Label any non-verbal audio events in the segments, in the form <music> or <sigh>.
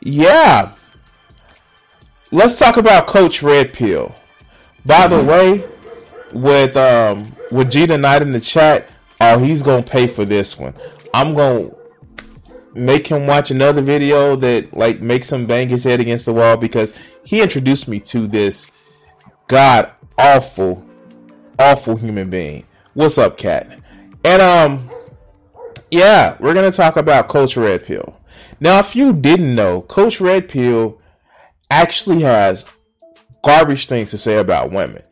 yeah, let's talk about Coach Red Pill. By the way, with um with Gina Knight in the chat, oh he's gonna pay for this one. I'm gonna make him watch another video that like makes him bang his head against the wall because he introduced me to this god awful, awful human being. What's up, cat? And um yeah, we're gonna talk about Coach Red Pill. Now, if you didn't know, Coach Red Pill actually has garbage things to say about women.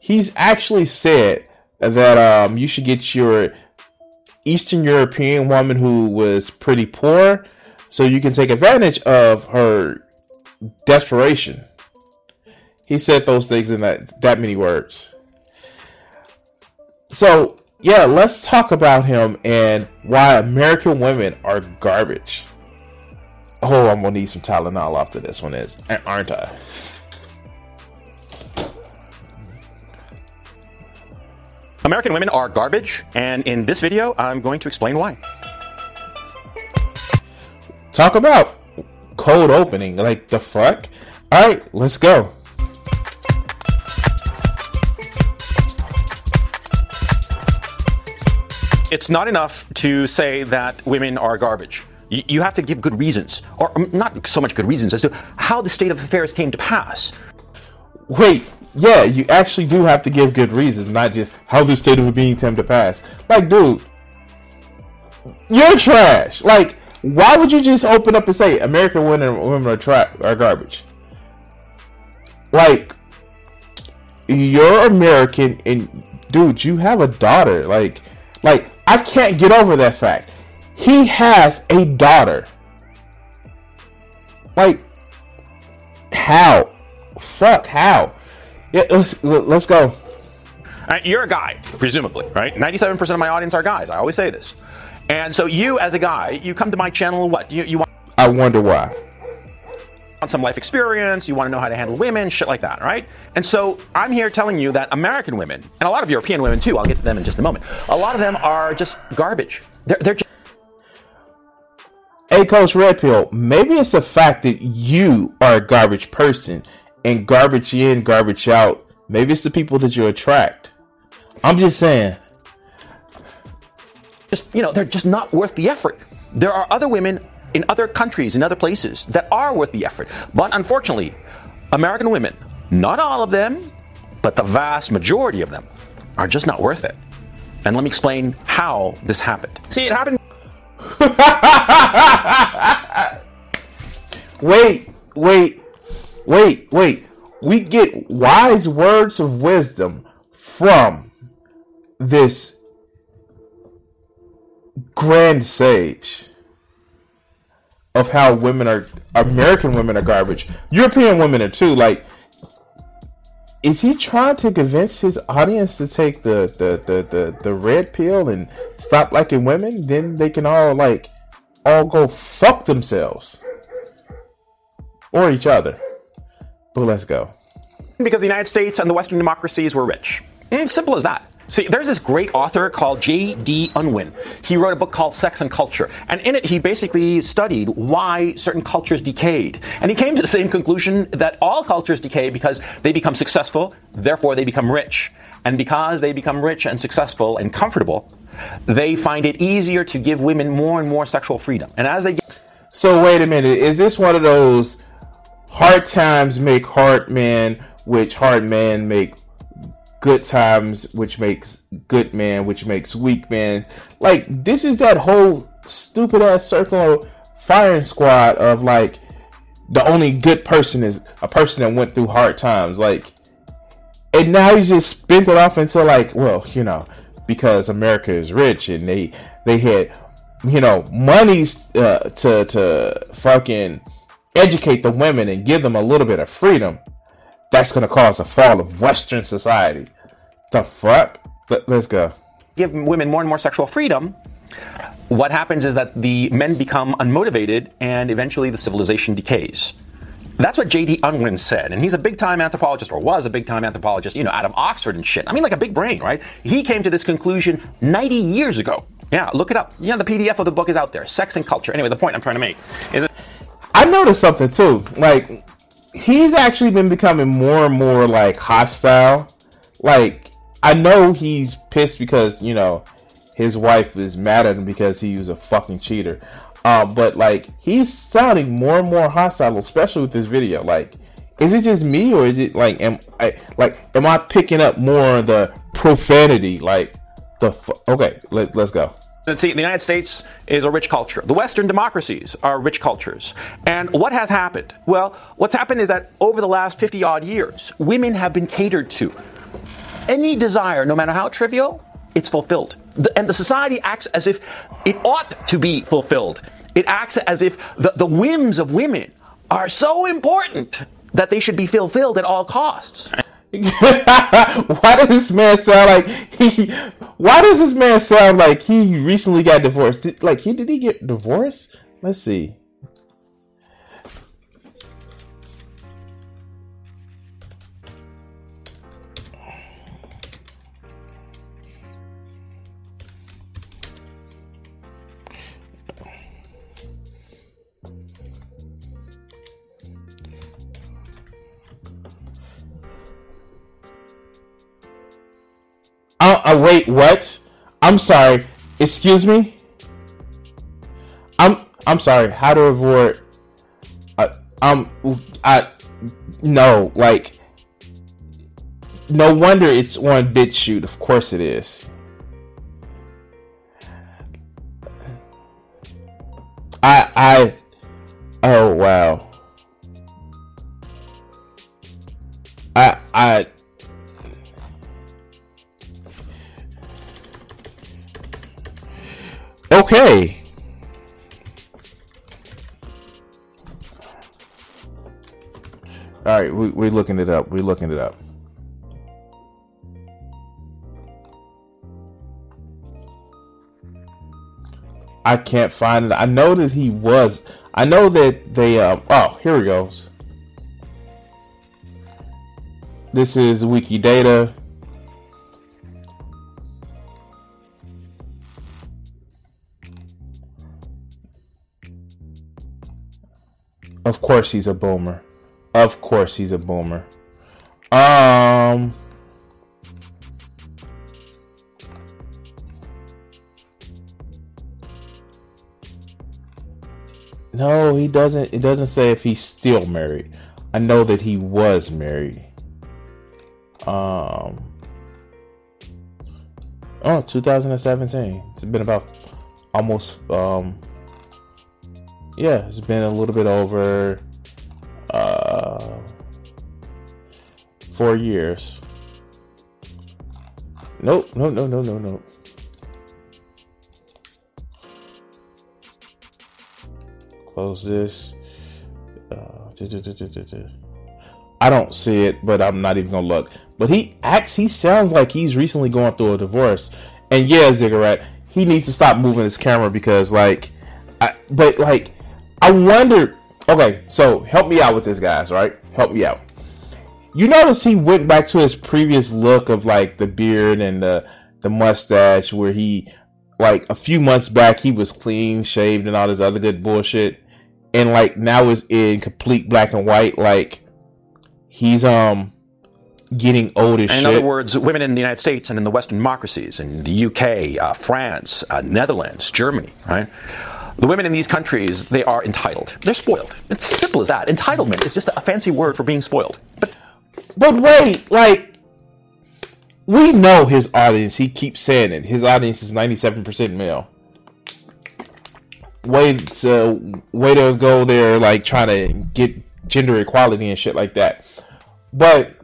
He's actually said that um, you should get your Eastern European woman who was pretty poor so you can take advantage of her desperation. He said those things in that, that many words. So, yeah, let's talk about him and why American women are garbage. Oh, I'm gonna need some Tylenol after this one is, aren't I? American women are garbage, and in this video, I'm going to explain why. Talk about cold opening, like the fuck? Alright, let's go. It's not enough to say that women are garbage. You, have to give good reasons, or um, not so much good reasons, as to how the state of affairs came to pass. Wait, yeah, you actually do have to give good reasons, not just how the state of being came to pass. Like, dude, you're trash. Like, why would you just open up and say American women, women are, tra- are garbage? Like, you're American, and dude, you have a daughter. Like, like I can't get over that fact. He has a daughter. Like, how? Fuck, how? Yeah, let's let's go. Uh, you're a guy, presumably, right? 97% of my audience are guys. I always say this. And so you, as a guy, you come to my channel. What you you want? I wonder why. Want some life experience? You want to know how to handle women, shit like that, right? And so I'm here telling you that American women and a lot of European women too. I'll get to them in just a moment. A lot of them are just garbage. They're they're. Just- Hey, Coach Red Pill, maybe it's the fact that you are a garbage person and garbage in, garbage out. Maybe it's the people that you attract. I'm just saying. just you know they're just not worth the effort. There are other women in other countries, in other places that are worth the effort. But unfortunately, American women, not all of them, but the vast majority of them, are just not worth it. And let me explain how this happened. See, it happened. <laughs> Wait, wait, wait, wait. We get wise words of wisdom from this grand sage of how women are American women are garbage. European women are too. Like, is he trying to convince his audience to take the the the the, the red pill and stop liking women? Then they can all like all go fuck themselves or each other. But let's go. because the United States and the Western democracies were rich. It's simple as that. See, there's this great author called J.D. Unwin. He wrote a book called Sex and Culture. And in it, he basically studied why certain cultures decayed. And he came to the same conclusion that all cultures decay because they become successful, therefore they become rich. And because they become rich and successful and comfortable, they find it easier to give women more and more sexual freedom. And as they get. So, wait a minute. Is this one of those hard times make hard men, which hard men make good times, which makes good man, which makes weak man? Like, this is that whole stupid ass circle firing squad of like, the only good person is a person that went through hard times. Like, and now he's just spent it off into like, well, you know, because America is rich and they they had, you know, monies uh, to to fucking educate the women and give them a little bit of freedom. That's gonna cause a fall of Western society. The fuck? Let, let's go. Give women more and more sexual freedom what happens is that the men become unmotivated and eventually the civilization decays. That's what J.D. Unwin said, and he's a big time anthropologist, or was a big time anthropologist, you know, out of Oxford and shit. I mean, like a big brain, right? He came to this conclusion 90 years ago. Yeah, look it up. Yeah, the PDF of the book is out there. Sex and Culture. Anyway, the point I'm trying to make is that. I noticed something too. Like, he's actually been becoming more and more like hostile. Like, I know he's pissed because, you know, his wife is mad at him because he was a fucking cheater. Uh, but like he's sounding more and more hostile, especially with this video. Like, is it just me or is it like am I like am I picking up more of the profanity? Like the fu- okay, let, let's go. See, the United States is a rich culture. The Western democracies are rich cultures. And what has happened? Well, what's happened is that over the last 50 odd years, women have been catered to. Any desire, no matter how trivial, it's fulfilled. And the society acts as if it ought to be fulfilled. It acts as if the, the whims of women are so important that they should be fulfilled at all costs. <laughs> why does this man sound like he? Why does this man sound like he recently got divorced? Did, like he did he get divorced? Let's see. Uh, wait, what? I'm sorry. Excuse me. I'm I'm sorry. How to avoid? Uh, um, I no like. No wonder it's on BitChute. Of course it is. I I. Oh wow. I I Okay. All right, we, we're looking it up. We're looking it up. I can't find it. I know that he was. I know that they. Um, oh, here he goes. This is Wikidata. Of course he's a boomer. Of course he's a boomer. Um No, he doesn't it doesn't say if he's still married. I know that he was married. Um Oh, 2017. It's been about almost um yeah, it's been a little bit over uh, four years. Nope, no, no, no, no, no. Close this. Uh, I don't see it, but I'm not even gonna look. But he acts, he sounds like he's recently going through a divorce. And yeah, Ziggurat, he needs to stop moving his camera because, like, I, but like, I wonder. Okay, so help me out with this, guys. Right, help me out. You notice he went back to his previous look of like the beard and the the mustache, where he like a few months back he was clean shaved and all this other good bullshit, and like now is in complete black and white. Like he's um getting old as In shit. other words, women in the United States and in the Western democracies, in the UK, uh, France, uh, Netherlands, Germany, right? The women in these countries, they are entitled. They're spoiled. It's simple as that. Entitlement is just a fancy word for being spoiled. But But wait, like we know his audience. He keeps saying it. His audience is ninety-seven percent male. Way to way to go there, like trying to get gender equality and shit like that. But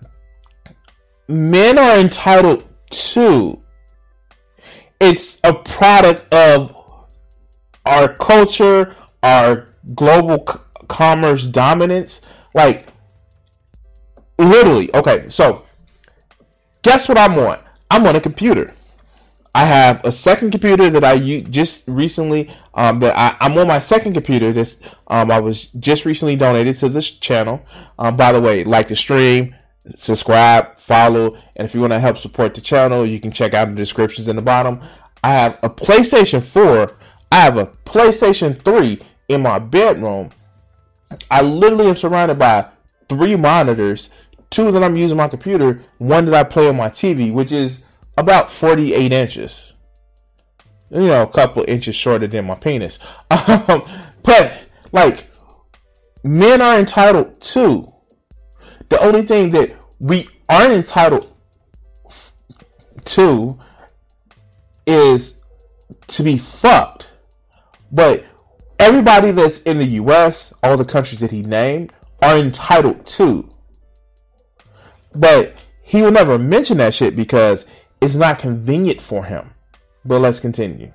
men are entitled to. It's a product of our culture, our global c- commerce dominance. Like literally okay so guess what i'm on? I'm on a computer. I have a second computer that i u- just recently um that I, i'm on my second computer this um i was just recently donated to this channel. Um by the way like the stream subscribe follow and if you want to help support the channel you can check out the descriptions in the bottom. I have a playstation 4 i have a playstation 3 in my bedroom I literally am surrounded by three monitors, two that I'm using my computer, one that I play on my TV, which is about 48 inches. You know, a couple inches shorter than my penis. <laughs> Um, but like, men are entitled to. The only thing that we aren't entitled to is to be fucked. But everybody that's in the US, all the countries that he named, are entitled to. But he will never mention that shit because it's not convenient for him. But let's continue.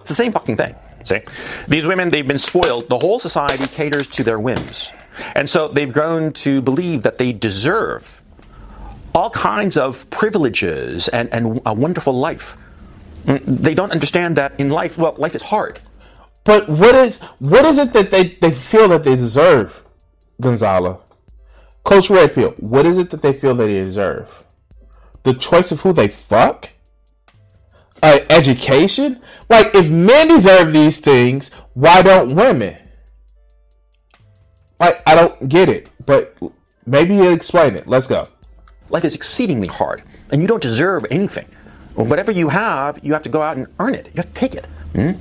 It's the same fucking thing. See? These women, they've been spoiled. The whole society caters to their whims. And so they've grown to believe that they deserve all kinds of privileges and, and a wonderful life. Mm, They don't understand that in life, well, life is hard. But what is what is it that they, they feel that they deserve, Gonzalo? Coach Red Pill, what is it that they feel that they deserve? The choice of who they fuck? Uh, education? Like, if men deserve these things, why don't women? Like, I don't get it, but maybe he'll explain it. Let's go. Life is exceedingly hard, and you don't deserve anything. Whatever you have, you have to go out and earn it. You have to take it. Hmm?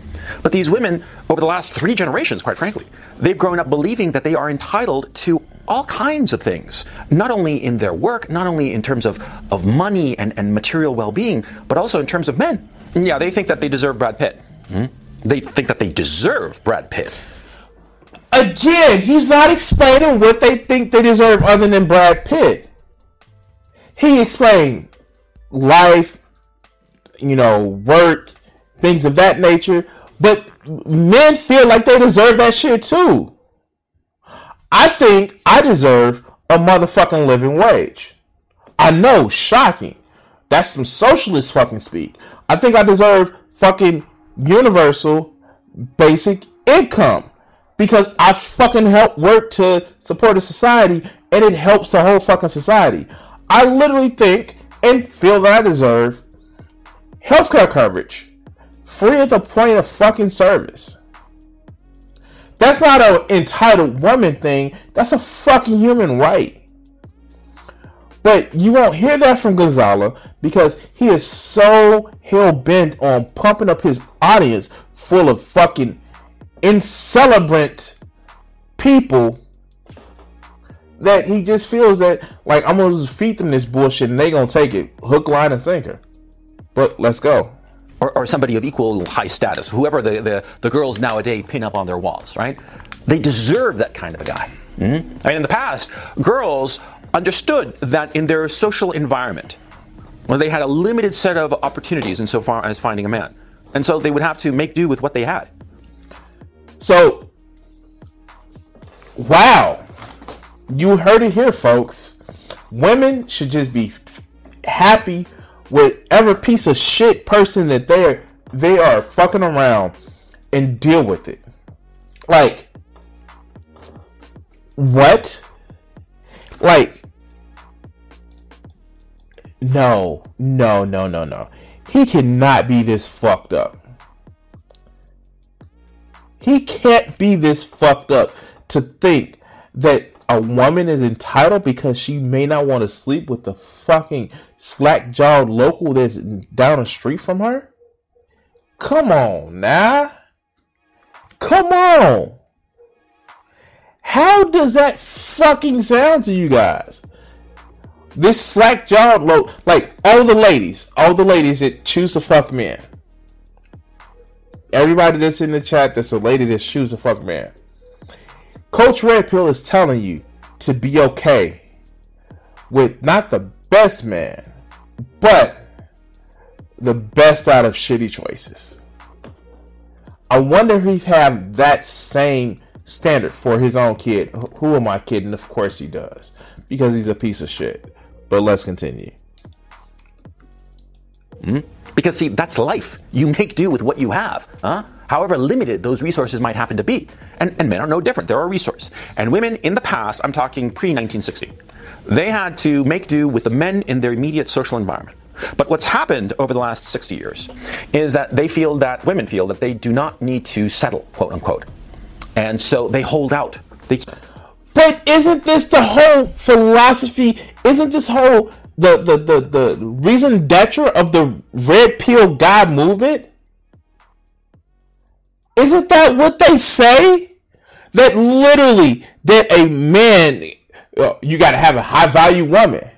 But these women, over the last three generations, quite frankly, they've grown up believing that they are entitled to all kinds of things, not only in their work, not only in terms of, of money and, and material well being, but also in terms of men. Yeah, they think that they deserve Brad Pitt. Hmm? They think that they deserve Brad Pitt. Again, he's not explaining what they think they deserve other than Brad Pitt. He explained life, you know, work, things of that nature, but men feel like they deserve that shit too. I think I deserve a motherfucking living wage. I know, shocking. That's some socialist fucking speak. I think I deserve fucking universal basic income because I fucking help work to support a society and it helps the whole fucking society. I literally think and feel that I deserve healthcare coverage free at the point of fucking service. That's not an entitled woman thing. That's a fucking human right. But you won't hear that from Gonzalo because he is so hell bent on pumping up his audience full of fucking incelebrant people that he just feels that like I'm gonna feed them this bullshit and they gonna take it hook, line, and sinker. But let's go. Or, or somebody of equal high status, whoever the, the, the girls nowadays pin up on their walls, right? They deserve that kind of a guy. Mhm. I mean, in the past, girls understood that in their social environment, well, they had a limited set of opportunities insofar as finding a man. And so they would have to make do with what they had. So, wow, you heard it here, folks. Women should just be happy with every piece of shit person that they're they are fucking around and deal with it. Like, what? Like, no, no, no, no, no. He cannot be this fucked up. He can't be this fucked up to think that a woman is entitled because she may not want to sleep with the fucking slack jawed local that's down the street from her? Come on now. Come on. How does that fucking sound to you guys? This slack jawed low, like all the ladies, all the ladies that choose to fuck men. Everybody that's in the chat that's a lady that chooses to fuck man. Coach Red Pill is telling you to be okay with not the best man, but the best out of shitty choices. I wonder if he have that same standard for his own kid. Who am I kidding? Of course he does, because he's a piece of shit. But let's continue. Mm-hmm. Because see, that's life. You make do with what you have, huh? However limited those resources might happen to be. And, and men are no different. They're a resource. And women in the past, I'm talking pre 1960, they had to make do with the men in their immediate social environment. But what's happened over the last 60 years is that they feel that women feel that they do not need to settle, quote unquote. And so they hold out. They but isn't this the whole philosophy? Isn't this whole the the the, the reason d'etre of the red pill God movement? Isn't that what they say? That literally that a man uh, you got to have a high value woman.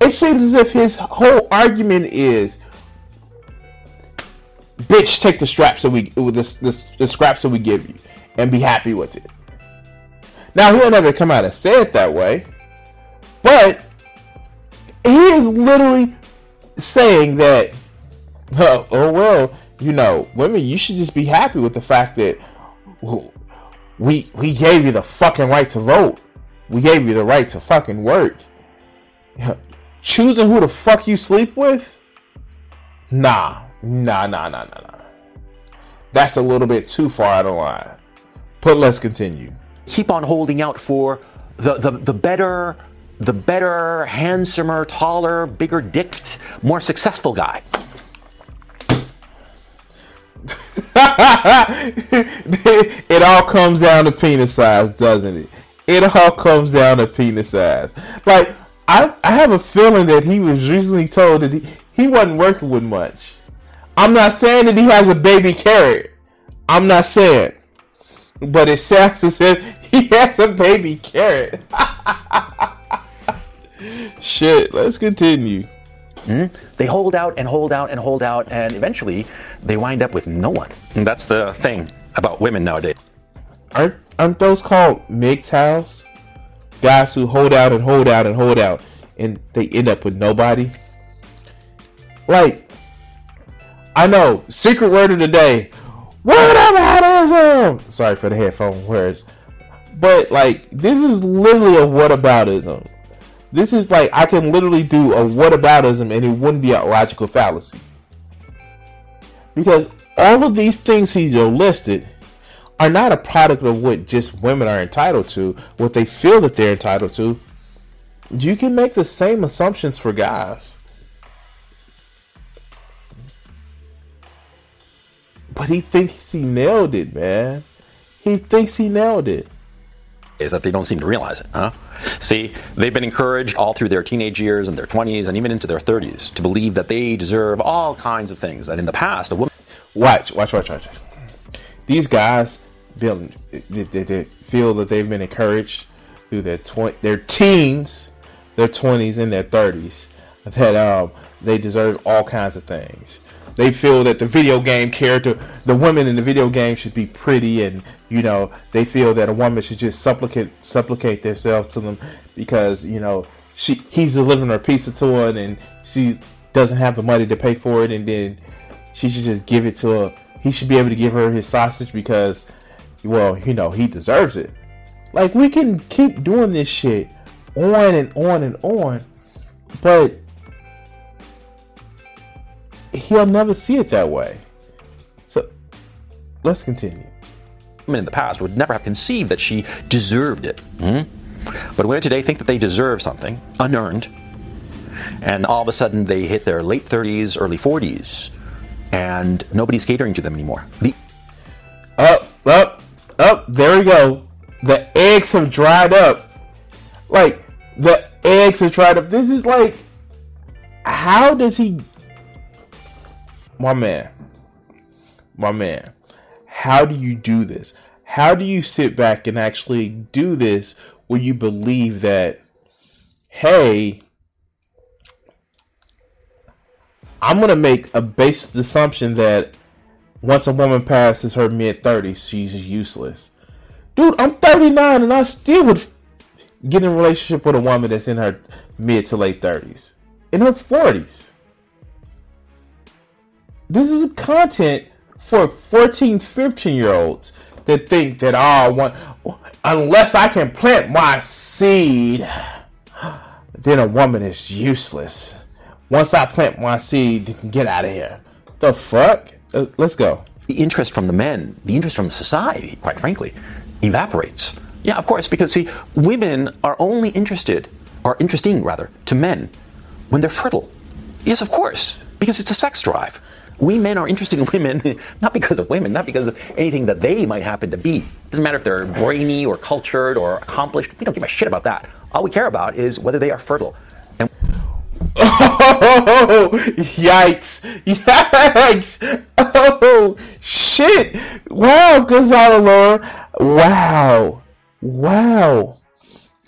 It seems as if his whole argument is bitch take the straps that we the, the, the scraps that we give you and be happy with it. Now he'll never come out and say it that way, but he is literally saying that, <laughs> oh, oh well, you know, women, you should just be happy with the fact that we we gave you the fucking right to vote. We gave you the right to fucking work. <laughs> Choosing who the fuck you sleep with? Nah, nah, nah, nah, nah, nah. That's a little bit too far out of line. But let's continue keep on holding out for the, the, the better, the better, handsomer, taller, bigger dicked, more successful guy. <laughs> it all comes down to penis size, doesn't it? It all comes down to penis size. Like I, I have a feeling that he was recently told that he, he wasn't working with much. I'm not saying that he has a baby carrot. I'm not saying. But it sounds as if he has a baby carrot. <laughs> Shit, let's continue. Mm-hmm. They hold out and hold out and hold out, and eventually they wind up with no one. And that's the thing about women nowadays. Aren't, aren't those called MGTOWs? Guys who hold out and hold out and hold out, and they end up with nobody? Like, I know, secret word of the day whataboutism. Sorry for the headphone words, but like this is literally a whataboutism. This is like I can literally do a whataboutism and it wouldn't be a logical fallacy because all of these things he's listed are not a product of what just women are entitled to, what they feel that they're entitled to. You can make the same assumptions for guys. But he thinks he nailed it, man. He thinks he nailed it. Is that they don't seem to realize it, huh? See, they've been encouraged all through their teenage years and their 20s and even into their 30s to believe that they deserve all kinds of things. That in the past, a woman. Watch, watch, watch, watch. These guys feel, they, they feel that they've been encouraged through their tw- their teens, their 20s, and their 30s that um, they deserve all kinds of things they feel that the video game character, the women in the video game should be pretty, and you know they feel that a woman should just supplicate supplicate themselves to them because you know she he's delivering her pizza to her and she doesn't have the money to pay for it, and then she should just give it to her. He should be able to give her his sausage because, well, you know he deserves it. Like we can keep doing this shit on and on and on, but he'll never see it that way. So let's continue. Women in the past would never have conceived that she deserved it. Mm-hmm. But women today think that they deserve something unearned, and all of a sudden they hit their late 30s, early 40s, and nobody's catering to them anymore. The- up, up. up, there we go. The eggs have dried up. Like the eggs have dried up. This is like, how does he? My man, my man, how do you do this? How do you sit back and actually do this where you believe that, hey, I'm gonna make a basic assumption that once a woman passes her mid 30s, she's useless. Dude, I'm 39 and I still would get in a relationship with a woman that's in her mid to late 30s, in her 40s. This is content for 14, 15 year olds that think that, oh, I want, unless I can plant my seed, then a woman is useless. Once I plant my seed, get out of here. The fuck? Uh, let's go. The interest from the men, the interest from the society, quite frankly, evaporates. Yeah, of course, because see, women are only interested, or interesting rather, to men when they're fertile. Yes, of course, because it's a sex drive. We men are interested in women <laughs> not because of women, not because of anything that they might happen to be. It doesn't matter if they're brainy or cultured or accomplished. We don't give a shit about that. All we care about is whether they are fertile. And Oh, <laughs> yikes! <laughs> Yikes! Oh, shit! Wow, Gonzalo Lora. Wow. Wow.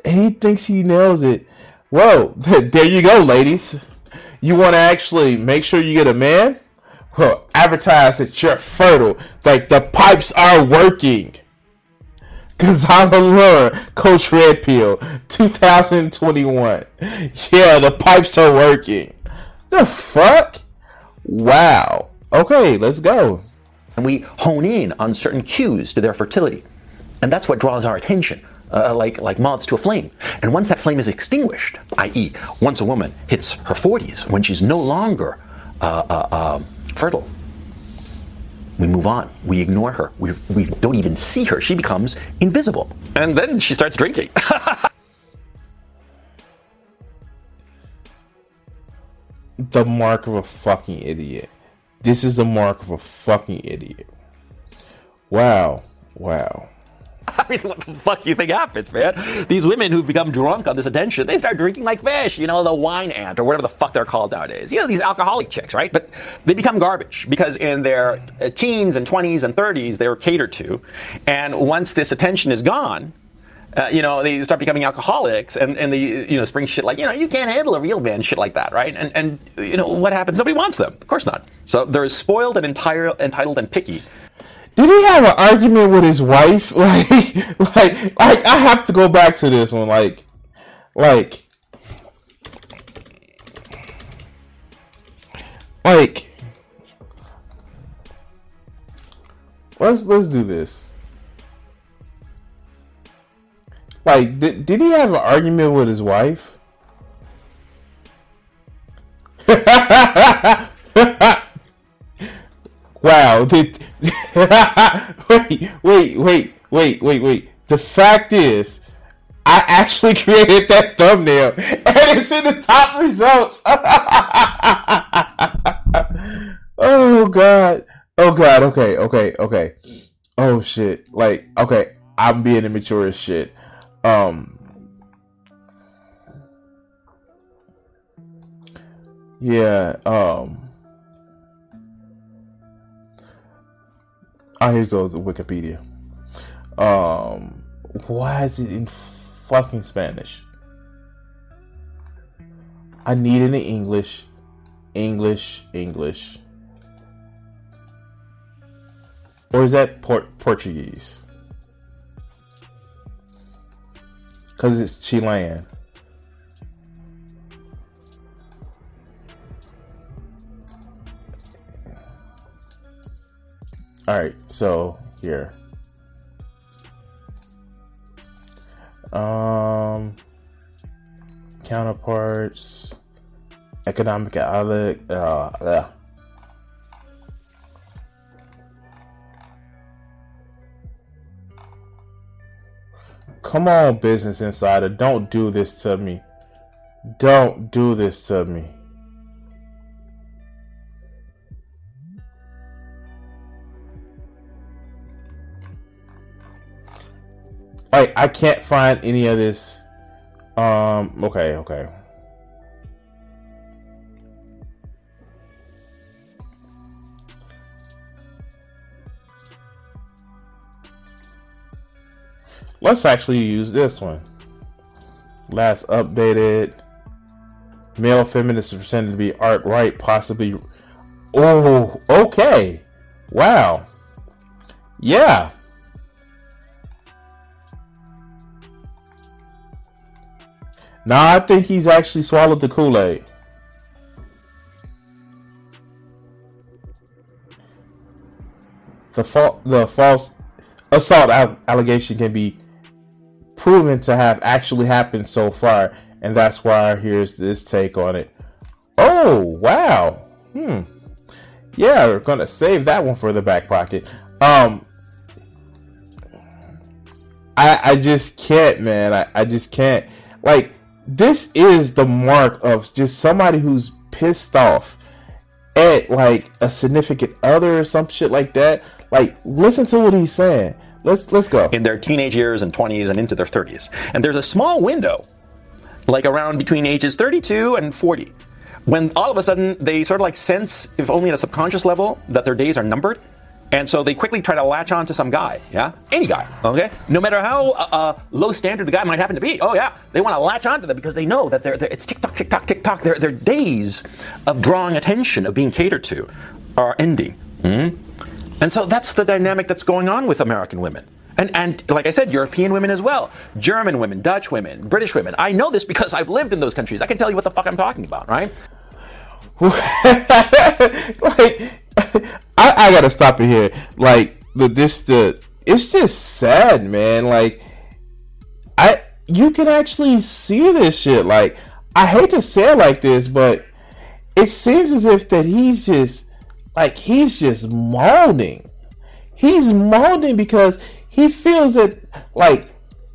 He thinks he nails it. Whoa, there you go, ladies. You want to actually make sure you get a man? Well, advertise that you're fertile. Like the pipes are working. Gonzalo Lora, Coach Red Pill, 2021. Yeah, the pipes are working. The fuck? Wow. Okay, let's go. and we hone in on certain cues to their fertility. And that's what draws our attention, uh, like, like moths to a flame. And once that flame is extinguished, i.e., once a woman hits her 40s, when she's no longer uh, uh, uh, fertile, we move on. We ignore her. We, we don't even see her. She becomes invisible. And then she starts drinking. <laughs> The mark of a fucking idiot. This is the mark of a fucking idiot. Wow. Wow. <laughs> I mean, what the fuck you think happens, man? These women who've become drunk on this attention, they start drinking like fish, you know, the wine aunt or whatever the fuck they're called nowadays. You know, these alcoholic chicks, right? But they become garbage because in their uh, teens and 20s and 30s, they were catered to. And once this attention is gone, uh, you know, they start becoming alcoholics and, and they, you know, spring shit like, you know, you can't handle a real man, shit like that, right? And, and you know, what happens? Nobody wants them. Of course not. So they're spoiled and entitled and picky. Did he have an argument with his wife? <laughs> Like, like, like, I have to go back to this one. Like, like, like, let's let's do this. Like, did, did he have an argument with his wife? <laughs> Wow. Did, <laughs> wait, wait, wait, wait, wait, wait. The fact is, I actually <laughs> created that thumbnail and it's in the top results. <laughs> oh god. Oh god. Okay. Okay. Okay. Oh shit. Like okay. I'm being immature as shit. Um. Yeah. Um. Oh, here's the Wikipedia. Um, why is it in fucking Spanish? I need it in English, English, English, or is that Port- Portuguese? Cause it's Chilean. All right, so here. Um, counterparts, economic outlook. Uh. Come on, Business Insider, don't do this to me. Don't do this to me. Like I can't find any of this. Um. Okay. Okay. Let's actually use this one. Last updated. Male feminists are presented to be art right, possibly. Oh, okay. Wow. Yeah. Nah, I think he's actually swallowed the Kool Aid. The, fa- the false assault allegation can be proven to have actually happened so far, and that's why here's this take on it. Oh, wow. Hmm. Yeah, we're gonna save that one for the back pocket. Um I I just can't, man. I, I just can't. Like, this is the mark of just somebody who's pissed off at like a significant other or some shit like that. Like, listen to what he's saying. Let's let's go. In their teenage years and 20s and into their 30s. And there's a small window, like around between ages 32 and 40, when all of a sudden they sort of like sense, if only at a subconscious level, that their days are numbered. And so they quickly try to latch on to some guy, yeah? Any guy, okay? No matter how uh, uh, low standard the guy might happen to be. Oh, yeah. They want to latch on to them because they know that they're, they're, it's tick tock, tick tock, tick tock. Their, their days of drawing attention, of being catered to, are ending. Mm-hmm. And so that's the dynamic that's going on with American women. And, and like I said, European women as well. German women, Dutch women, British women. I know this because I've lived in those countries. I can tell you what the fuck I'm talking about, right? <laughs> like, <laughs> I, I gotta stop it here. Like, the this the it's just sad, man. Like, I you can actually see this shit. Like, I hate to say it like this, but it seems as if that he's just like he's just moaning. He's moaning because he feels that like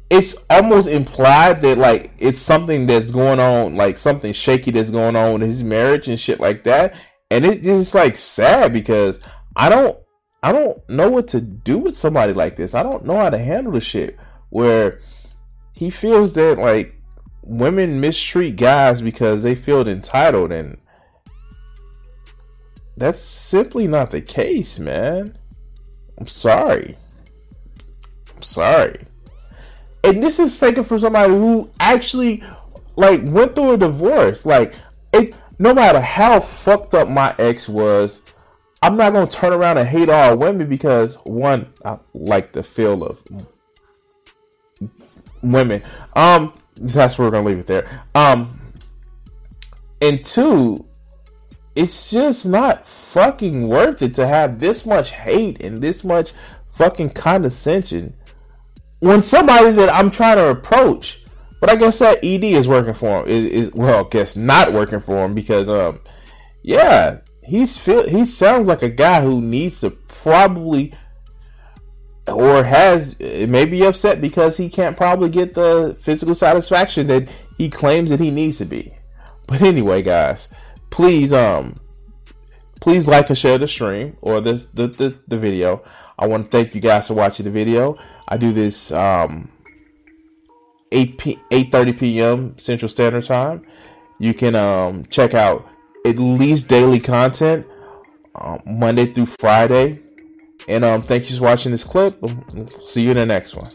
it's almost implied that like it's something that's going on, like something shaky that's going on in his marriage and shit like that. And it's just like sad because I don't I don't know what to do with somebody like this. I don't know how to handle the shit where he feels that like women mistreat guys because they feel entitled and that's simply not the case, man. I'm sorry. I'm sorry. And this is taken from somebody who actually like went through a divorce. Like no matter how fucked up my ex was, I'm not gonna turn around and hate all women because one, I like the feel of women. Um that's where we're gonna leave it there. Um and two, it's just not fucking worth it to have this much hate and this much fucking condescension when somebody that I'm trying to approach. But I guess that ED is working for him. Is, is well, I guess not working for him because um, yeah, he's feel he sounds like a guy who needs to probably or has may be upset because he can't probably get the physical satisfaction that he claims that he needs to be. But anyway, guys, please um please like and share the stream or this the, the, the video. I want to thank you guys for watching the video. I do this um 8 p 8:30 p.m. Central Standard Time. You can um check out at least daily content um, Monday through Friday. And um thank you for watching this clip. See you in the next one.